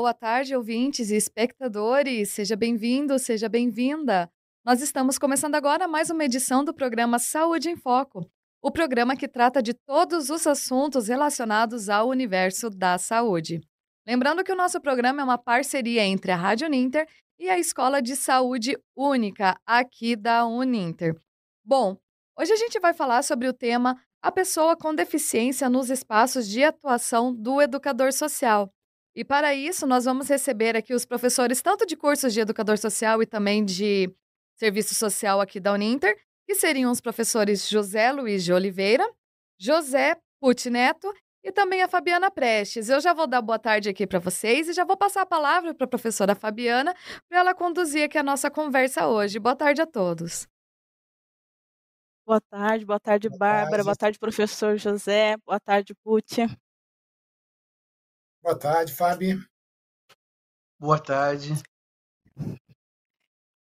boa tarde, ouvintes e espectadores. Seja bem-vindo, seja bem-vinda. Nós estamos começando agora mais uma edição do programa Saúde em Foco, o programa que trata de todos os assuntos relacionados ao universo da saúde. Lembrando que o nosso programa é uma parceria entre a Rádio Uninter e a Escola de Saúde Única aqui da Uninter. Bom, hoje a gente vai falar sobre o tema A pessoa com deficiência nos espaços de atuação do educador social. E para isso, nós vamos receber aqui os professores tanto de cursos de educador social e também de serviço social aqui da Uninter, que seriam os professores José Luiz de Oliveira, José Puti Neto e também a Fabiana Prestes. Eu já vou dar boa tarde aqui para vocês e já vou passar a palavra para a professora Fabiana para ela conduzir aqui a nossa conversa hoje. Boa tarde a todos. Boa tarde, boa tarde, boa Bárbara, tarde. boa tarde, professor José, boa tarde, Puti. Boa tarde, Fabi. Boa tarde.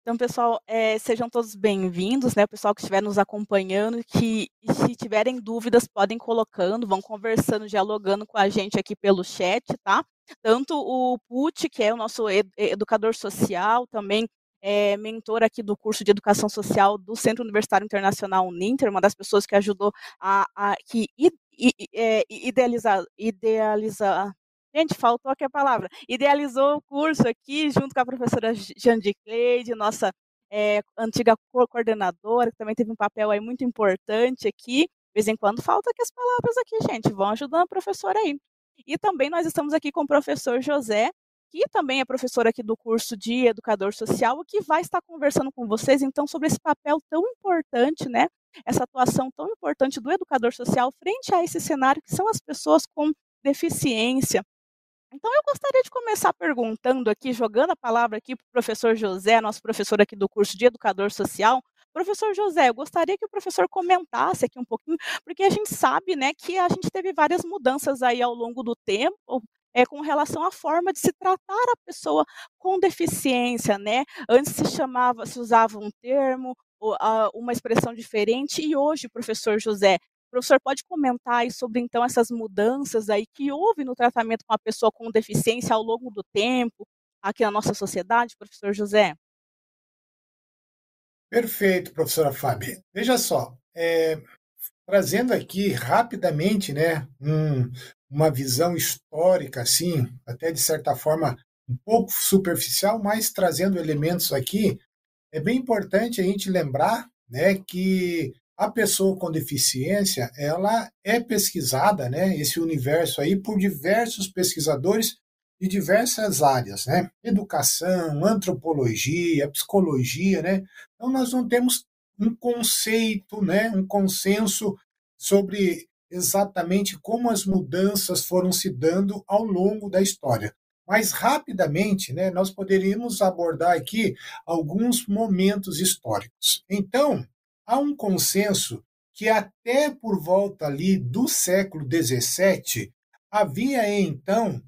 Então, pessoal, é, sejam todos bem-vindos, né? O pessoal que estiver nos acompanhando, que se tiverem dúvidas, podem colocando, vão conversando, dialogando com a gente aqui pelo chat, tá? Tanto o Put, que é o nosso ed educador social, também é mentor aqui do curso de Educação Social do Centro Universitário Internacional Uninter, uma das pessoas que ajudou a, a que é, idealizar, idealizar Gente, faltou aqui a palavra. Idealizou o curso aqui junto com a professora Jandy Cleide, nossa é, antiga coordenadora, que também teve um papel aí muito importante aqui. De vez em quando falta aqui as palavras aqui, gente. Vão ajudando a professora aí. E também nós estamos aqui com o professor José, que também é professor aqui do curso de Educador Social, que vai estar conversando com vocês, então, sobre esse papel tão importante, né? Essa atuação tão importante do educador social frente a esse cenário que são as pessoas com deficiência, então, eu gostaria de começar perguntando aqui, jogando a palavra aqui para o professor José, nosso professor aqui do curso de Educador Social. Professor José, eu gostaria que o professor comentasse aqui um pouquinho, porque a gente sabe né, que a gente teve várias mudanças aí ao longo do tempo, é, com relação à forma de se tratar a pessoa com deficiência, né? Antes se chamava, se usava um termo, uma expressão diferente, e hoje, professor José, professor pode comentar sobre então essas mudanças aí que houve no tratamento com a pessoa com deficiência ao longo do tempo aqui na nossa sociedade, professor José? Perfeito, professora Fábio. Veja só, é, trazendo aqui rapidamente, né, um, uma visão histórica, assim, até de certa forma um pouco superficial, mas trazendo elementos aqui, é bem importante a gente lembrar, né, que a pessoa com deficiência, ela é pesquisada, né, esse universo aí, por diversos pesquisadores de diversas áreas, né, educação, antropologia, psicologia, né, então nós não temos um conceito, né, um consenso sobre exatamente como as mudanças foram se dando ao longo da história. Mas rapidamente, né, nós poderíamos abordar aqui alguns momentos históricos. Então, há um consenso que até por volta ali do século XVII havia então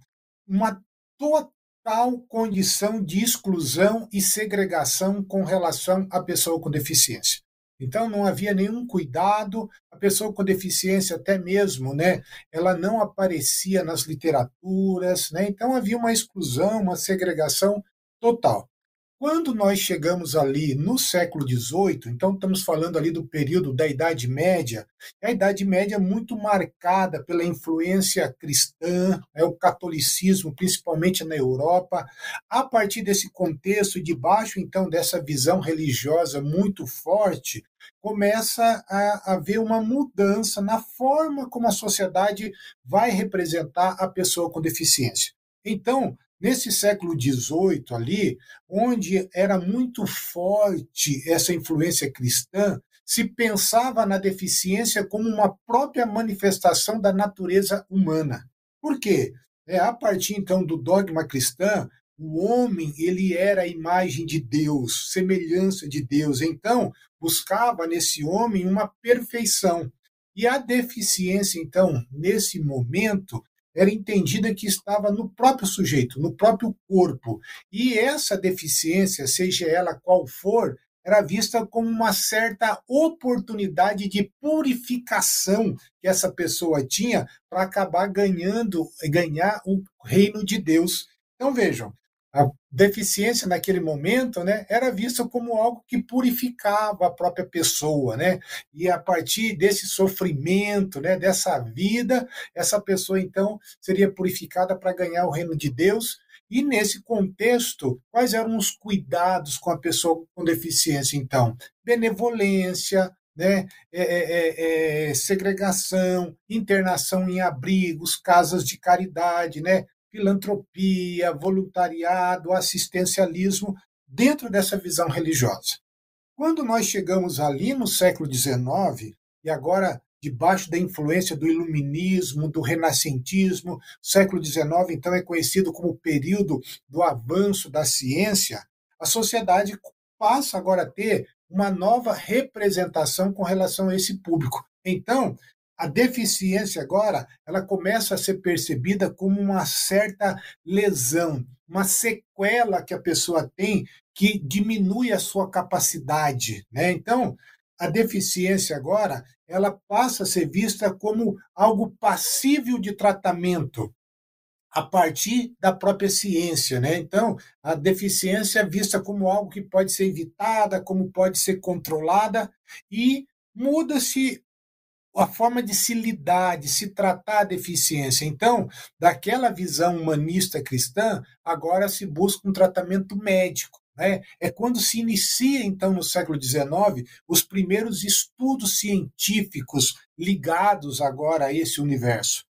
uma total condição de exclusão e segregação com relação à pessoa com deficiência. Então não havia nenhum cuidado, a pessoa com deficiência até mesmo, né, ela não aparecia nas literaturas, né? Então havia uma exclusão, uma segregação total. Quando nós chegamos ali no século XVIII, então estamos falando ali do período da Idade Média, a Idade Média é muito marcada pela influência cristã, é o catolicismo, principalmente na Europa. A partir desse contexto, debaixo então dessa visão religiosa muito forte, começa a haver uma mudança na forma como a sociedade vai representar a pessoa com deficiência. Então, Nesse século XVIII ali, onde era muito forte essa influência cristã, se pensava na deficiência como uma própria manifestação da natureza humana. Por quê? É, a partir então do dogma cristão, o homem ele era a imagem de Deus, semelhança de Deus. Então buscava nesse homem uma perfeição. E a deficiência então nesse momento era entendida que estava no próprio sujeito, no próprio corpo. E essa deficiência, seja ela qual for, era vista como uma certa oportunidade de purificação que essa pessoa tinha para acabar ganhando, ganhar o reino de Deus. Então vejam, a deficiência naquele momento né, era vista como algo que purificava a própria pessoa, né? E a partir desse sofrimento, né, dessa vida, essa pessoa então seria purificada para ganhar o reino de Deus. E nesse contexto, quais eram os cuidados com a pessoa com deficiência então? Benevolência, né? É, é, é, segregação, internação em abrigos, casas de caridade, né? Filantropia, voluntariado, assistencialismo dentro dessa visão religiosa. Quando nós chegamos ali no século XIX, e agora debaixo da influência do iluminismo, do renascentismo, século XIX então é conhecido como o período do avanço da ciência, a sociedade passa agora a ter uma nova representação com relação a esse público. Então, a deficiência agora ela começa a ser percebida como uma certa lesão, uma sequela que a pessoa tem que diminui a sua capacidade, né? Então, a deficiência agora ela passa a ser vista como algo passível de tratamento a partir da própria ciência, né? Então, a deficiência é vista como algo que pode ser evitada, como pode ser controlada e muda-se a forma de se lidar, de se tratar a deficiência. Então, daquela visão humanista cristã, agora se busca um tratamento médico. Né? É quando se inicia, então, no século XIX, os primeiros estudos científicos ligados agora a esse universo.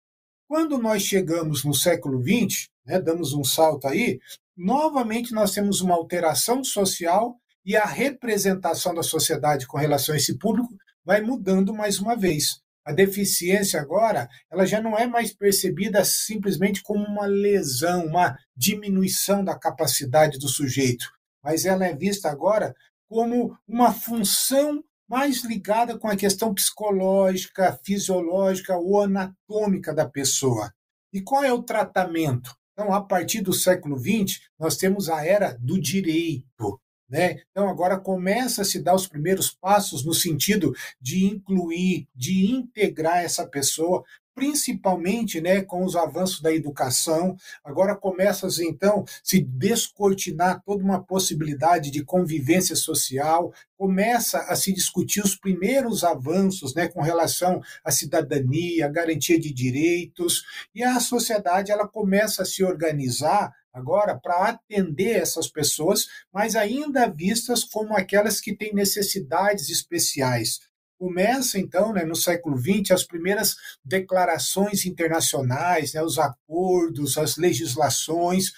Quando nós chegamos no século XX, né, damos um salto aí, novamente nós temos uma alteração social e a representação da sociedade com relação a esse público vai mudando mais uma vez. A deficiência agora, ela já não é mais percebida simplesmente como uma lesão, uma diminuição da capacidade do sujeito, mas ela é vista agora como uma função mais ligada com a questão psicológica, fisiológica ou anatômica da pessoa. E qual é o tratamento? Então, a partir do século XX, nós temos a era do direito. Né? Então, agora começa a se dar os primeiros passos no sentido de incluir, de integrar essa pessoa, principalmente né, com os avanços da educação. Agora começa então se descortinar toda uma possibilidade de convivência social, começa a se discutir os primeiros avanços né, com relação à cidadania, à garantia de direitos, e a sociedade ela começa a se organizar agora para atender essas pessoas, mas ainda vistas como aquelas que têm necessidades especiais. Começa, então, né, no século XX, as primeiras declarações internacionais, né, os acordos, as legislações,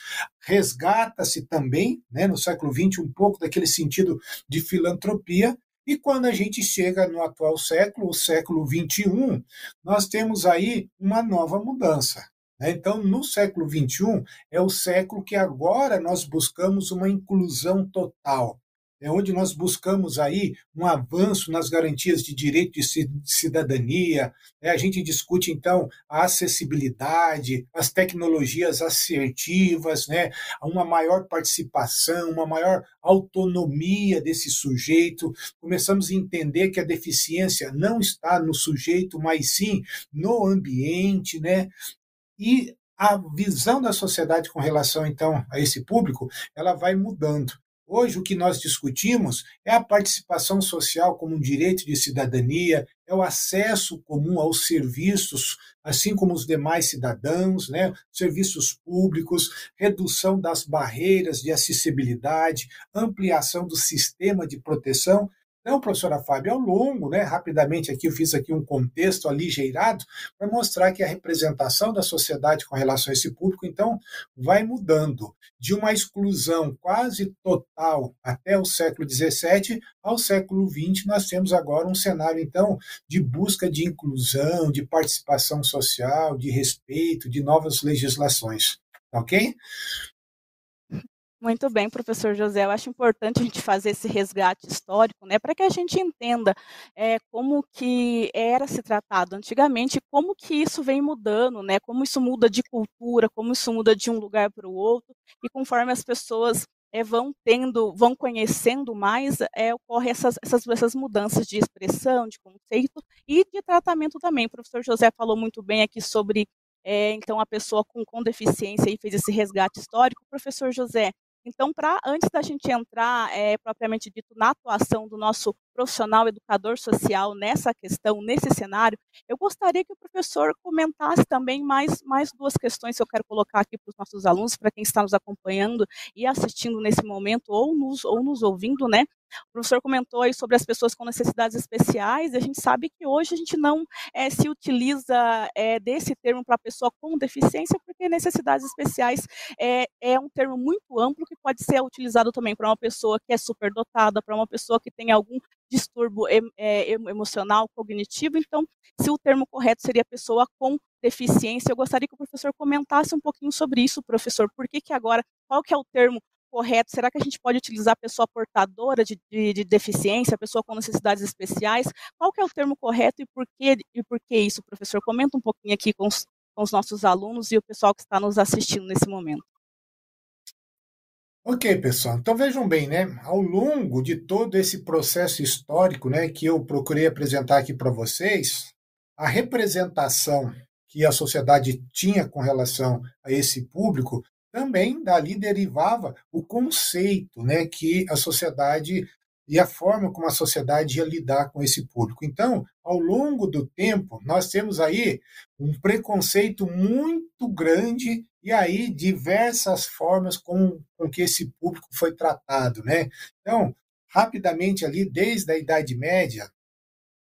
resgata-se também, né, no século XX, um pouco daquele sentido de filantropia, e quando a gente chega no atual século, o século XXI, nós temos aí uma nova mudança. Né? Então, no século XXI, é o século que agora nós buscamos uma inclusão total. É onde nós buscamos aí um avanço nas garantias de direito de cidadania. Né? A gente discute, então, a acessibilidade, as tecnologias assertivas, né? uma maior participação, uma maior autonomia desse sujeito. Começamos a entender que a deficiência não está no sujeito, mas sim no ambiente, né? E a visão da sociedade com relação, então, a esse público, ela vai mudando. Hoje, o que nós discutimos é a participação social como um direito de cidadania, é o acesso comum aos serviços, assim como os demais cidadãos, né? serviços públicos, redução das barreiras de acessibilidade, ampliação do sistema de proteção então, professora Fábio, ao longo, né, rapidamente aqui eu fiz aqui um contexto aligeirado para mostrar que a representação da sociedade com relação a esse público, então, vai mudando de uma exclusão quase total até o século XVII ao século XX, nós temos agora um cenário, então, de busca de inclusão, de participação social, de respeito, de novas legislações. Ok? Muito bem, professor José. Eu acho importante a gente fazer esse resgate histórico, né, para que a gente entenda é, como que era se tratado antigamente, como que isso vem mudando, né, como isso muda de cultura, como isso muda de um lugar para o outro, e conforme as pessoas é, vão tendo, vão conhecendo mais, é, ocorre essas, essas, essas mudanças de expressão, de conceito e de tratamento também. O professor José falou muito bem aqui sobre é, então a pessoa com, com deficiência e fez esse resgate histórico. Professor José, então, para antes da gente entrar é, propriamente dito na atuação do nosso profissional educador social nessa questão, nesse cenário, eu gostaria que o professor comentasse também mais, mais duas questões que eu quero colocar aqui para os nossos alunos, para quem está nos acompanhando e assistindo nesse momento ou nos, ou nos ouvindo, né? O professor comentou aí sobre as pessoas com necessidades especiais, e a gente sabe que hoje a gente não é, se utiliza é, desse termo para pessoa com deficiência, porque necessidades especiais é, é um termo muito amplo que pode ser utilizado também para uma pessoa que é superdotada, para uma pessoa que tem algum distúrbio é, emocional, cognitivo. Então, se o termo correto seria pessoa com deficiência, eu gostaria que o professor comentasse um pouquinho sobre isso, professor. Por que, que agora, qual que é o termo correto? Será que a gente pode utilizar pessoa portadora de, de, de deficiência, pessoa com necessidades especiais? Qual que é o termo correto e por que, e por que isso, professor? Comenta um pouquinho aqui com os, com os nossos alunos e o pessoal que está nos assistindo nesse momento. Ok, pessoal. Então vejam bem, né? Ao longo de todo esse processo histórico, né, que eu procurei apresentar aqui para vocês, a representação que a sociedade tinha com relação a esse público também dali derivava o conceito, né, que a sociedade e a forma como a sociedade ia lidar com esse público. Então, ao longo do tempo, nós temos aí um preconceito muito grande e aí diversas formas com, com que esse público foi tratado, né? Então, rapidamente ali, desde a Idade Média,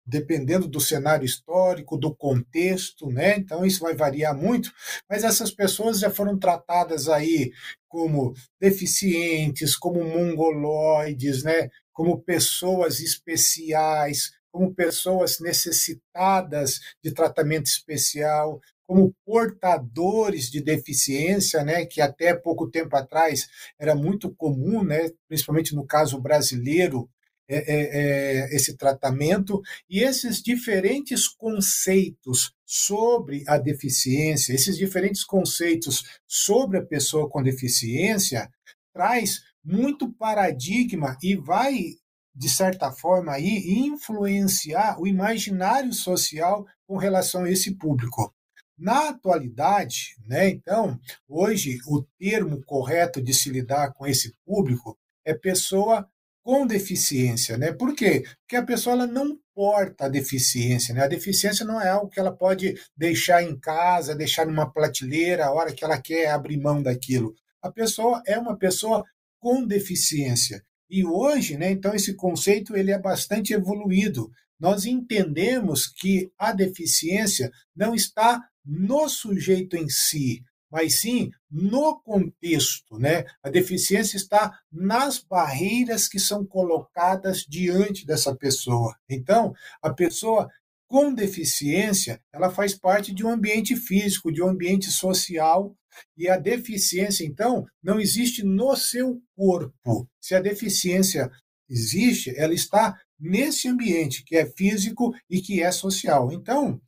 dependendo do cenário histórico, do contexto, né? Então isso vai variar muito, mas essas pessoas já foram tratadas aí como deficientes, como mongoloides, né? Como pessoas especiais, como pessoas necessitadas de tratamento especial, como portadores de deficiência, né, que até pouco tempo atrás era muito comum, né, principalmente no caso brasileiro, é, é, é, esse tratamento. E esses diferentes conceitos sobre a deficiência, esses diferentes conceitos sobre a pessoa com deficiência, traz muito paradigma e vai de certa forma aí influenciar o imaginário social com relação a esse público. Na atualidade, né, então, hoje o termo correto de se lidar com esse público é pessoa com deficiência, né? Por quê? Porque a pessoa ela não porta a deficiência, né? A deficiência não é algo que ela pode deixar em casa, deixar numa prateleira a hora que ela quer abrir mão daquilo. A pessoa é uma pessoa com deficiência. E hoje, né, então esse conceito ele é bastante evoluído. Nós entendemos que a deficiência não está no sujeito em si, mas sim no contexto, né? A deficiência está nas barreiras que são colocadas diante dessa pessoa. Então, a pessoa com deficiência, ela faz parte de um ambiente físico, de um ambiente social, e a deficiência, então, não existe no seu corpo. Se a deficiência existe, ela está nesse ambiente que é físico e que é social. Então,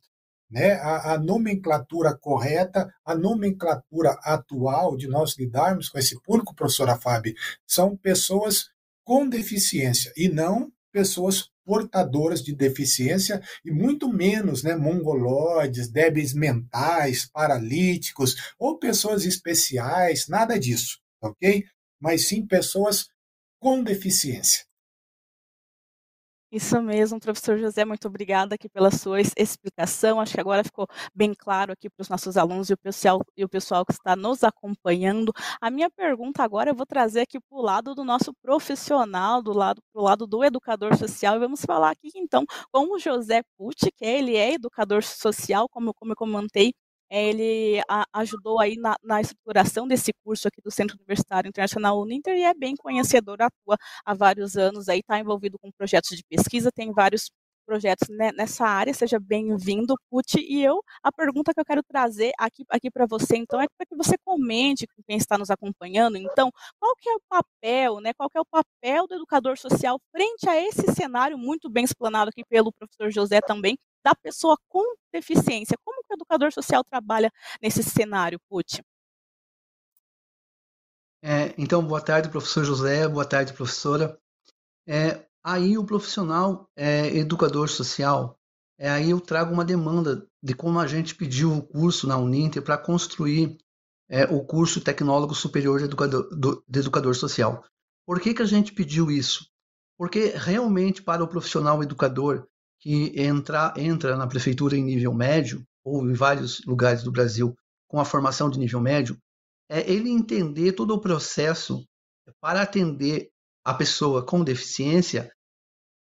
né, a, a, nomenclatura correta, a nomenclatura atual de nós lidarmos com esse público, professora Fábio, são pessoas com deficiência e não pessoas portadoras de deficiência e muito menos né, mongoloides, débeis mentais, paralíticos ou pessoas especiais, nada disso, ok? Mas sim pessoas com deficiência. Isso mesmo, professor José, muito obrigada aqui pela sua explicação. Acho que agora ficou bem claro aqui para os nossos alunos e o pessoal, e o pessoal que está nos acompanhando. A minha pergunta agora eu vou trazer aqui para o lado do nosso profissional, do lado para o lado do educador social, e vamos falar aqui então com o José Pucci, que ele é educador social, como, como eu comentei ele a, ajudou aí na, na, estruturação desse curso aqui do Centro Universitário Internacional Uninter e é bem conhecedor, atua há vários anos aí, está envolvido com projetos de pesquisa, tem vários projetos nessa área, seja bem-vindo, Puti, e eu, a pergunta que eu quero trazer aqui, aqui para você, então, é para que você comente com quem está nos acompanhando, então, qual que é o papel, né, qual que é o papel do educador social frente a esse cenário muito bem explanado aqui pelo professor José também, da pessoa com deficiência. Como que o educador social trabalha nesse cenário, Puti? É, então, boa tarde, professor José, boa tarde, professora. É, aí o profissional é, educador social, é, aí eu trago uma demanda de como a gente pediu o curso na Uninter para construir é, o curso Tecnólogo Superior de Educador, do, de Educador Social. Por que, que a gente pediu isso? Porque realmente para o profissional educador que entra, entra na prefeitura em nível médio, ou em vários lugares do Brasil com a formação de nível médio, é ele entender todo o processo para atender a pessoa com deficiência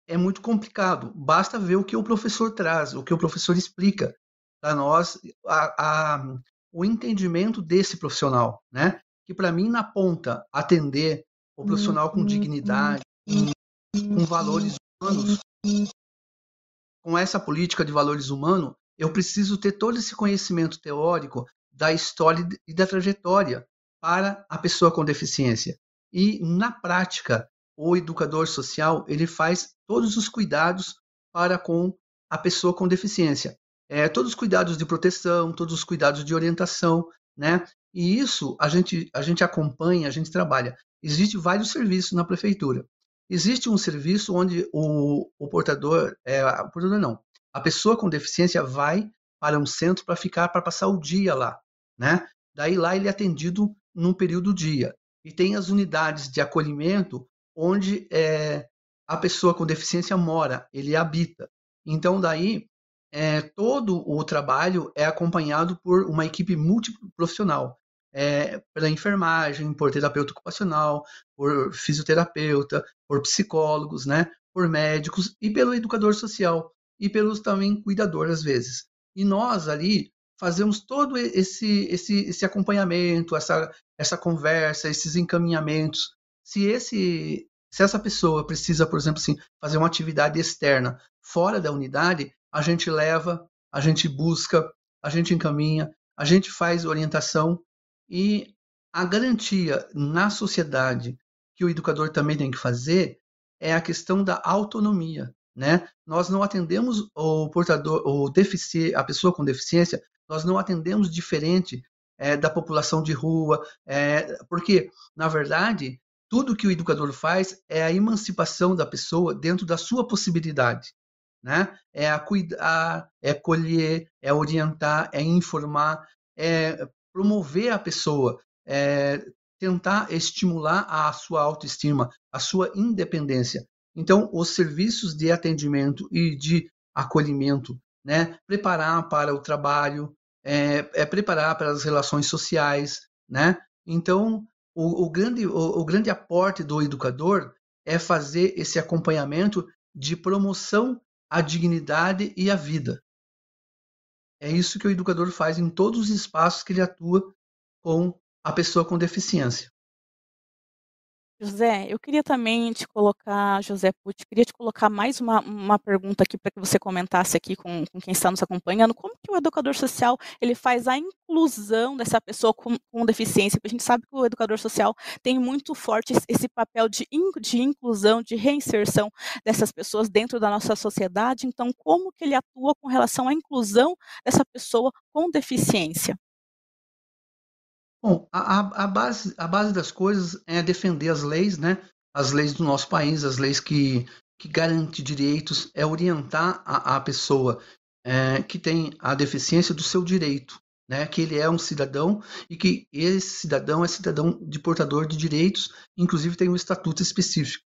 é muito complicado. Basta ver o que o professor traz, o que o professor explica para nós, a, a, o entendimento desse profissional, né? Que para mim na ponta atender o profissional com dignidade, com valores humanos, com essa política de valores humanos, eu preciso ter todo esse conhecimento teórico da história e da trajetória para a pessoa com deficiência. E na prática, o educador social ele faz todos os cuidados para com a pessoa com deficiência, é, todos os cuidados de proteção, todos os cuidados de orientação, né? E isso a gente a gente acompanha, a gente trabalha. Existem vários serviços na prefeitura. Existe um serviço onde o, o portador, é, o portador não, a pessoa com deficiência vai para um centro para ficar, para passar o dia lá, né? Daí lá ele é atendido num período do dia. E tem as unidades de acolhimento onde é, a pessoa com deficiência mora, ele habita. Então daí é, todo o trabalho é acompanhado por uma equipe multiprofissional, é, pela enfermagem, por terapeuta ocupacional, por fisioterapeuta, por psicólogos, né, por médicos e pelo educador social e pelos também cuidadores às vezes. E nós ali fazemos todo esse esse, esse acompanhamento, essa essa conversa, esses encaminhamentos. Se esse se essa pessoa precisa, por exemplo, assim, fazer uma atividade externa fora da unidade, a gente leva, a gente busca, a gente encaminha, a gente faz orientação e a garantia na sociedade que o educador também tem que fazer é a questão da autonomia, né? Nós não atendemos o portador, o defici a pessoa com deficiência, nós não atendemos diferente é, da população de rua, é, porque na verdade tudo que o educador faz é a emancipação da pessoa dentro da sua possibilidade, né? É a cuidar, é colher, é orientar, é informar, é promover a pessoa, é tentar estimular a sua autoestima, a sua independência. Então, os serviços de atendimento e de acolhimento, né? Preparar para o trabalho, é, é preparar para as relações sociais, né? Então, o, o grande, o, o grande aporte do educador é fazer esse acompanhamento de promoção à dignidade e à vida. É isso que o educador faz em todos os espaços que ele atua com a pessoa com deficiência. José, eu queria também te colocar, José Pucci, queria te colocar mais uma, uma pergunta aqui para que você comentasse aqui com, com, quem está nos acompanhando. Como que o educador social ele faz a inclusão dessa pessoa com, com deficiência? Porque a gente sabe que o educador social tem muito forte esse papel de, de inclusão, de reinserção dessas pessoas dentro da nossa sociedade. Então, como que ele atua com relação à inclusão dessa pessoa com deficiência? Bom, a, a, base, a base das coisas é defender as leis, né? As leis do nosso país, as leis que, que garantem direitos, é orientar a, a pessoa é, que tem a deficiência do seu direito, né? Que ele é um cidadão e que esse cidadão é cidadão de portador de direitos, inclusive tem um estatuto específico.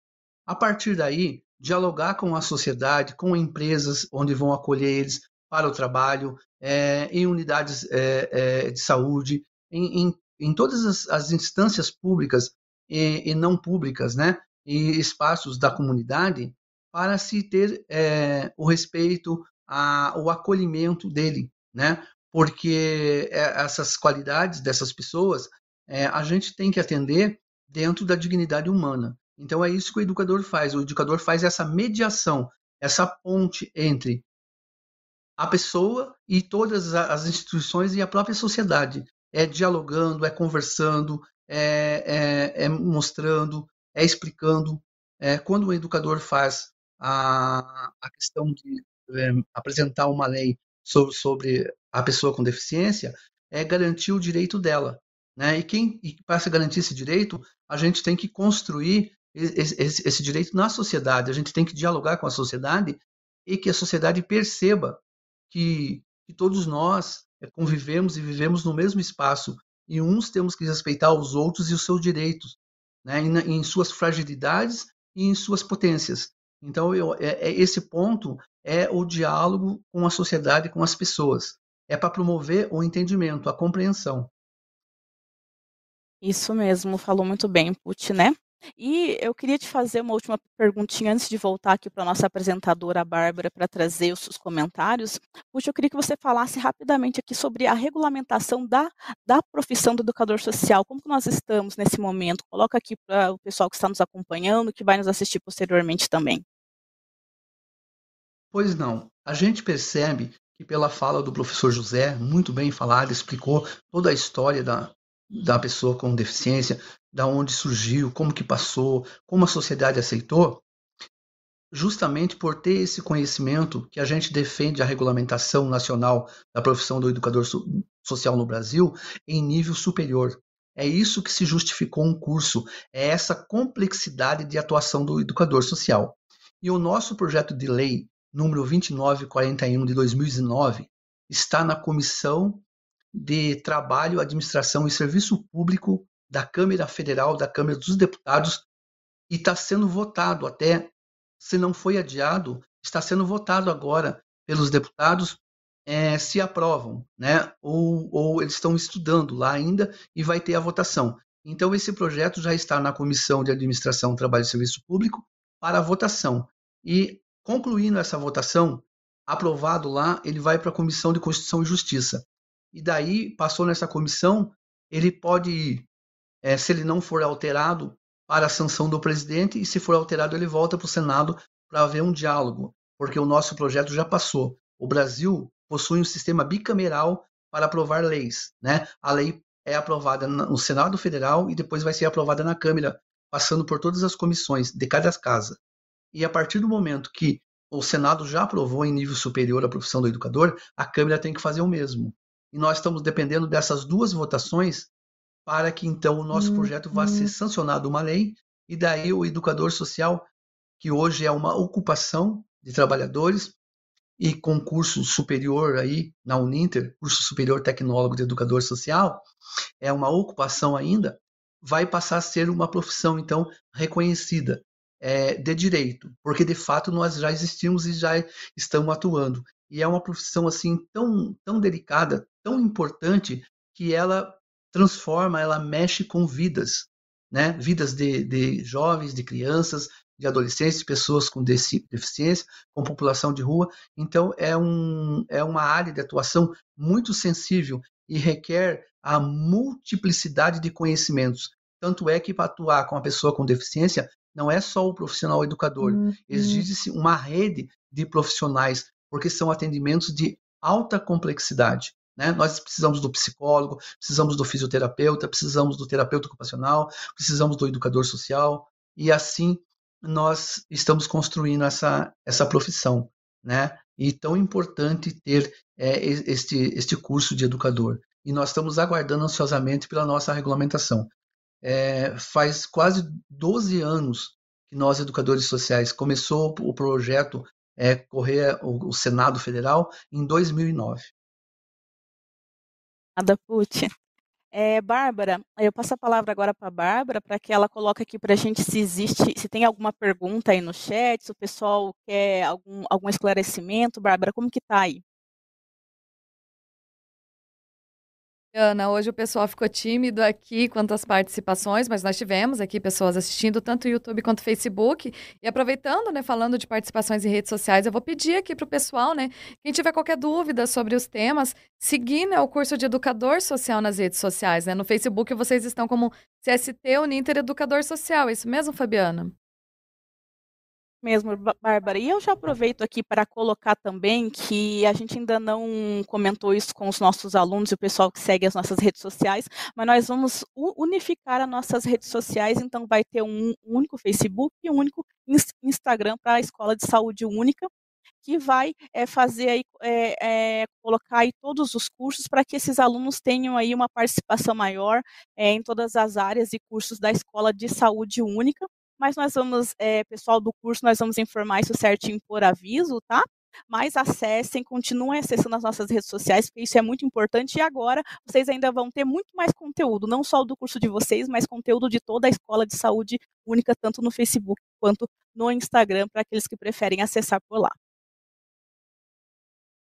A partir daí, dialogar com a sociedade, com empresas onde vão acolher eles para o trabalho, é, em unidades é, é, de saúde, em, em, em todas as, as, instâncias públicas e, e, não públicas, né, e espaços da comunidade, para se ter é, o respeito, a, o acolhimento dele, né, porque é, essas qualidades dessas pessoas é, a gente tem que atender dentro da dignidade humana. Então é isso que o educador faz. O educador faz essa mediação, essa ponte entre a pessoa e todas as instituições e a própria sociedade, é dialogando, é conversando, é, é, é mostrando, é explicando. É, quando o educador faz a, a questão de é, apresentar uma lei sobre, sobre, a pessoa com deficiência, é garantir o direito dela. Né? E quem e se garantir esse direito, a gente tem que construir esse, esse, esse direito na sociedade, a gente tem que dialogar com a sociedade e que a sociedade perceba que que todos nós é, convivemos e vivemos no mesmo espaço e uns temos que respeitar os outros e os seus direitos, né, em, em suas fragilidades e em suas potências. Então, eu, é, é, esse ponto é o diálogo com a sociedade, com as pessoas. É para promover o entendimento, a compreensão. Isso mesmo, falou muito bem, Puti, né? E eu queria te fazer uma última perguntinha antes de voltar aqui para a nossa apresentadora, Bárbara, para trazer os seus comentários. Puxa, eu queria que você falasse rapidamente aqui sobre a regulamentação da, da profissão do educador social. Como que nós estamos nesse momento? Coloca aqui para o pessoal que está nos acompanhando, que vai nos assistir posteriormente também. Pois não. A gente percebe que pela fala do professor José, muito bem falado, explicou toda a história da, da pessoa com deficiência, da onde surgiu, como que passou, como a sociedade aceitou, justamente por ter esse conhecimento que a gente defende a regulamentação nacional da profissão do educador social no Brasil em nível superior. É isso que se justificou um curso, é essa complexidade de atuação do educador social. E o nosso projeto de lei número 2941 de 2009 está na Comissão de Trabalho, Administração e Serviço Público da Câmara Federal, da Câmara dos Deputados, e está sendo votado até, se não foi adiado, está sendo votado agora pelos deputados é, se aprovam, né? Ou, ou eles estão estudando lá ainda e vai ter a votação. Então, esse projeto já está na Comissão de Administração, Trabalho e Serviço Público para votação. E, concluindo essa votação, aprovado lá, ele vai para a Comissão de Constituição e Justiça e daí passou nessa comissão, ele pode ir, é, se ele não for alterado, para a sanção do presidente, e se for alterado, ele volta para o Senado para haver um diálogo, porque o nosso projeto já passou. O Brasil possui um sistema bicameral para aprovar leis. Né? A lei é aprovada no Senado Federal e depois vai ser aprovada na Câmara, passando por todas as comissões de cada casa. E a partir do momento que o Senado já aprovou em nível superior a profissão do educador, a Câmara tem que fazer o mesmo. E nós estamos dependendo dessas duas votações para que então o nosso projeto vá ser uhum. sancionado uma lei e daí o educador social, que hoje é uma ocupação de trabalhadores e com curso superior aí na Uninter, curso superior tecnólogo de educador social, é uma ocupação ainda, vai passar a ser uma profissão então reconhecida é, de direito, porque de fato nós já existimos e já estamos atuando. E é uma profissão assim tão, tão delicada, tão importante, que ela transforma, ela mexe com vidas, né? Vidas de, de jovens, de crianças, de adolescentes, pessoas com deficiência, com população de rua. Então, é, um, é uma área de atuação muito sensível e requer a multiplicidade de conhecimentos. Tanto é que para atuar com a pessoa com deficiência, não é só o profissional educador, uhum. exige-se uma rede de profissionais porque são atendimentos de alta complexidade. Né? Nós precisamos do psicólogo, precisamos do fisioterapeuta, precisamos do terapeuta ocupacional, precisamos do educador social, e assim nós estamos construindo essa, essa profissão. Né? E tão importante ter é, este, este curso de educador. E nós estamos aguardando ansiosamente pela nossa regulamentação. É, faz quase 12 anos que nós, educadores sociais, começou o projeto é, correr o, o Senado Federal em 2009. Nada, Putin. É, Bárbara, eu passo a palavra agora para a Bárbara para que ela coloque aqui para a gente se existe, se tem alguma pergunta aí no chat, se o pessoal quer algum, algum esclarecimento. Bárbara, como que está aí? Ana, hoje o pessoal ficou tímido aqui quanto às participações, mas nós tivemos aqui pessoas assistindo tanto o YouTube quanto o Facebook. E aproveitando, né, falando de participações em redes sociais, eu vou pedir aqui para o pessoal, né, quem tiver qualquer dúvida sobre os temas, seguir né, o curso de educador social nas redes sociais. Né? No Facebook vocês estão como CST Uninter Educador Social, é isso mesmo, Fabiana? Mesmo, Bárbara. E eu já aproveito aqui para colocar também que a gente ainda não comentou isso com os nossos alunos e o pessoal que segue as nossas redes sociais, mas nós vamos unificar as nossas redes sociais, então vai ter um único Facebook e um único Instagram para a Escola de Saúde Única, que vai é, fazer aí, é, é, colocar aí todos os cursos para que esses alunos tenham aí uma participação maior em todas as áreas e cursos da Escola de Saúde Única mas nós vamos, é, pessoal do curso, nós vamos informar isso certinho por aviso, tá? mas acessem, continuem acessando as nossas redes sociais, porque isso é muito importante. E agora vocês ainda vão ter muito mais conteúdo, não só do curso de vocês, mas conteúdo de toda a Escola de Saúde Única, tanto no Facebook quanto no Instagram, para aqueles que preferem acessar por lá.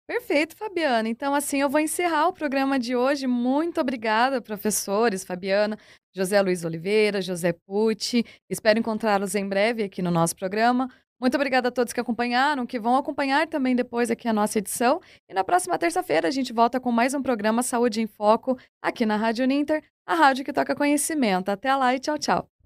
Perfeito, Fabiana. Então, assim, eu vou encerrar o programa de hoje. Muito obrigada, professores, Fabiana, José Luiz Oliveira, José Pucci. Espero encontrá-los em breve aqui no nosso programa. Muito obrigada a todos que acompanharam, que vão acompanhar também depois aqui a nossa edição. E na próxima terça-feira a gente volta com mais um programa Saúde em Foco aqui na Rádio Ninter, a rádio que toca conhecimento. Até lá e tchau, tchau.